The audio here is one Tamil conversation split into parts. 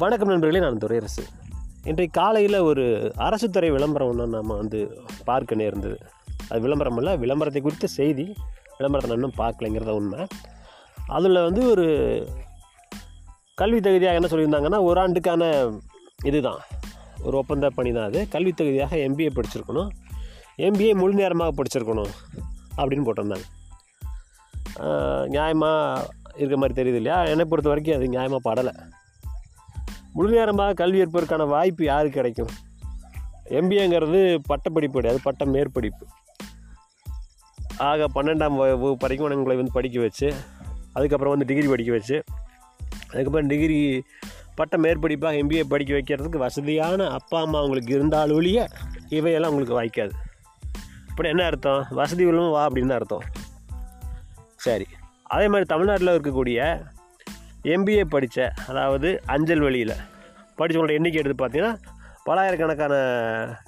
வணக்கம் நண்பர்களே நான் துரையரசு இன்றைக்கு காலையில் ஒரு அரசு துறை விளம்பரம் ஒன்று நம்ம வந்து பார்க்க நேர்ந்தது அது விளம்பரம் இல்லை விளம்பரத்தை குறித்த செய்தி. விளம்பரத்தை நான் இன்னும் பார்க்கலைங்கிறத உண்மை. அதில் வந்து ஒரு கல்வி தகுதியாக என்ன சொல்லியிருந்தாங்கன்னா ஒரு ஆண்டுக்கான இதுதான். ஒரு ஒப்பந்த பணி தான் அது. கல்வி தகுதியாக எம்பிஏ படிச்சிருக்கணும். எம்பிஏ முழு நேரமாக படிச்சிருக்கணும் அப்படின்னு போட்டிருந்தாங்க. நியாயமாக இருக்கிற மாதிரி தெரியுது இல்லையா? என்னை பொறுத்த வரைக்கும் அது நியாயமாக படலை. முழு நேரமாக கல்வி ஏற்பதற்கான வாய்ப்பு யாருக்கு கிடைக்கும்? எம்பிஏங்கிறது பட்டப்படிப்பு கிடையாது பட்ட மேற்படிப்பு. ஆக பன்னெண்டாம் வகுப்பு வரைக்கும் உங்களை வந்து படிக்க வச்சு அதுக்கப்புறம் வந்து டிகிரி படிக்க வச்சு அதுக்கப்புறம் டிகிரி பட்ட மேற்படிப்பாக எம்பிஏ படிக்க வைக்கிறதுக்கு வசதியான அப்பா அம்மா அவங்களுக்கு இருந்தாலும் ஒழிய இவையெல்லாம் உங்களுக்கு வாய்க்காது. இப்படி என்ன அர்த்தம்? வசதி உள்ளவன் வா அப்படின்னு தான் அர்த்தம். சரி. அதே மாதிரி தமிழ்நாட்டில் இருக்கக்கூடிய எம்பிஏ படித்த அதாவது அஞ்சல் வழியில் படித்தவங்களோட எண்ணிக்கை எடுத்து பார்த்தீங்கன்னா பலாயிரக்கணக்கான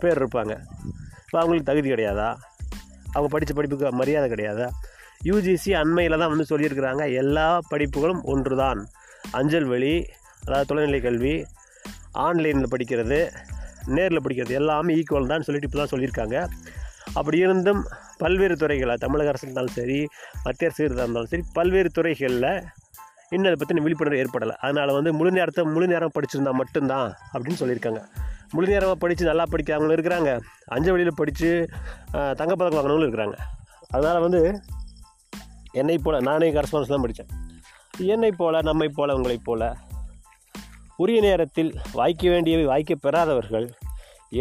பேர் இருப்பாங்க. இப்போ அவங்களுக்கு தகுதி கிடையாதா? அவங்க படித்த படிப்புக்கு மரியாதை கிடையாதா? யூஜிசி அண்மையில் தான் வந்து சொல்லியிருக்கிறாங்க எல்லா படிப்புகளும் ஒன்று தான் அஞ்சல் வழி அதாவது தொலைநிலை கல்வி ஆன்லைனில் படிக்கிறது நேரில் படிக்கிறது எல்லாமே ஈக்குவல் தான் சொல்லிட்டு இப்போ தான் சொல்லியிருக்காங்க. அப்படி இருந்தும் பல்வேறு துறைகளில் தமிழக அரசு இருந்தாலும் சரி மத்திய அரசு இருந்தாலும் சரி பல்வேறு துறைகளில் இன்னும் அதை பற்றின விழிப்புணர்வு ஏற்படலை. அதனால் வந்து முழு நேரத்தை முழு நேரம் படிச்சிருந்தா மட்டும்தான் அப்படின்னு சொல்லியிருக்காங்க. முழு நேரமாக படித்து நல்லா படிக்கிறவங்களும் இருக்கிறாங்க. அஞ்சு வழியில் படித்து தங்கப்பதக்கம் வாங்கினவங்களும் இருக்கிறாங்க. அதனால் வந்து என்னை போல் நானே கரஸ்பான்ஸ் தான் படித்தேன் என்னை போல் நம்மை போல உங்களை போல உரிய நேரத்தில் வாய்க்க வேண்டியவை வாய்க்க பெறாதவர்கள்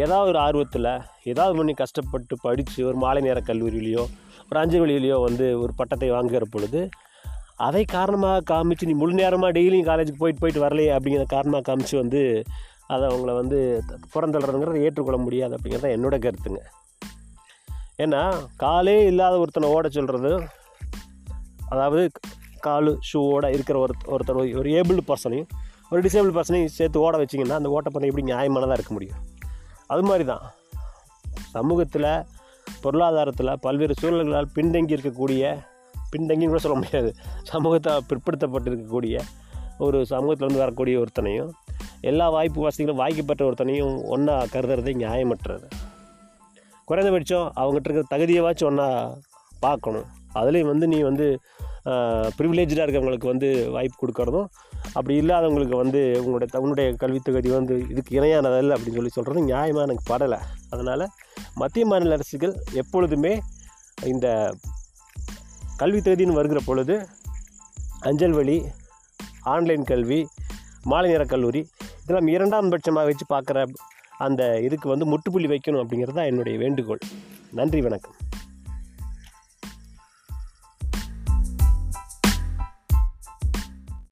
ஏதாவது ஒரு ஆர்வத்தில் ஏதாவது பண்ணி கஷ்டப்பட்டு படித்து ஒரு மாலை நேர கல்லூரியிலையோ ஒரு அஞ்சு வழியிலையோ வந்து ஒரு பட்டத்தை வாங்குகிற பொழுது அதை காரணமாக காமிச்சு நீ முழு நேரமாக டெய்லியும் காலேஜுக்கு போயிட்டு போயிட்டு வரலையே அப்படிங்கிற காரணமாக காமிச்சு வந்து அதை அவங்கள வந்து புறந்தள்ளுறதுங்கிறத ஏற்றுக்கொள்ள முடியாது அப்படிங்கிறது தான் என்னோட கருத்துங்க. ஏன்னா காலே இல்லாத ஒருத்தனை ஓட சொல்கிறது அதாவது காலு ஷூவோட இருக்கிற ஒரு ஒருத்தர் ஒரு ஏபிள்டு பர்சனையும் ஒரு டிசேபிள் பர்சனையும் சேர்த்து ஓட வச்சிங்கன்னா அந்த ஓட்டப்பந்தயம் எப்படி நியாயமானதாக இருக்க முடியும்? அது மாதிரி தான் சமூகத்தில் பொருளாதாரத்தில் பல்வேறு சூழல்களால் பின்தங்கி இருக்கக்கூடிய பின்தங்கின்னு கூட சொல்ல முடியாது. சமூகத்தை பிற்படுத்தப்பட்டு இருக்கக்கூடிய ஒரு சமூகத்தில் இருந்து வரக்கூடிய ஒருத்தனையும் எல்லா வாய்ப்பு வசதிகளும் வாய்க்கப்பட்ட ஒருத்தனையும் ஒன்றா கருதுறது நியாயமற்றது. குறைந்தபட்சம் அவங்ககிட்ட இருக்கிற தகுதியவாச்சும் ஒன்றா பார்க்கணும். அதுலேயும் வந்து நீ வந்து ப்ரிவிலேஜாக இருக்கவங்களுக்கு வந்து வாய்ப்பு கொடுக்கறதும் அப்படி இல்லாதவங்களுக்கு வந்து உங்களுடைய உன்னுடைய கல்வித் தகுதி வந்து இதுக்கு இணையானதல்ல அப்படின்னு சொல்லி சொல்கிறது நியாயமாக எனக்கு படலை. அதனால் மத்திய மாநில அரசுகள் எப்பொழுதுமே இந்த கல்வி தகுதின்னு வருகிற பொழுது அஞ்சல் வழி ஆன்லைன் கல்வி மாலை நேர கல்லூரி இதெல்லாம் இரண்டாம் பட்சமாக வச்சு பார்க்குற அந்த இதுக்கு வந்து முட்டுப்புள்ளி வைக்கணும் அப்படிங்கிறது தான் என்னுடைய வேண்டுகோள். நன்றி வணக்கம்.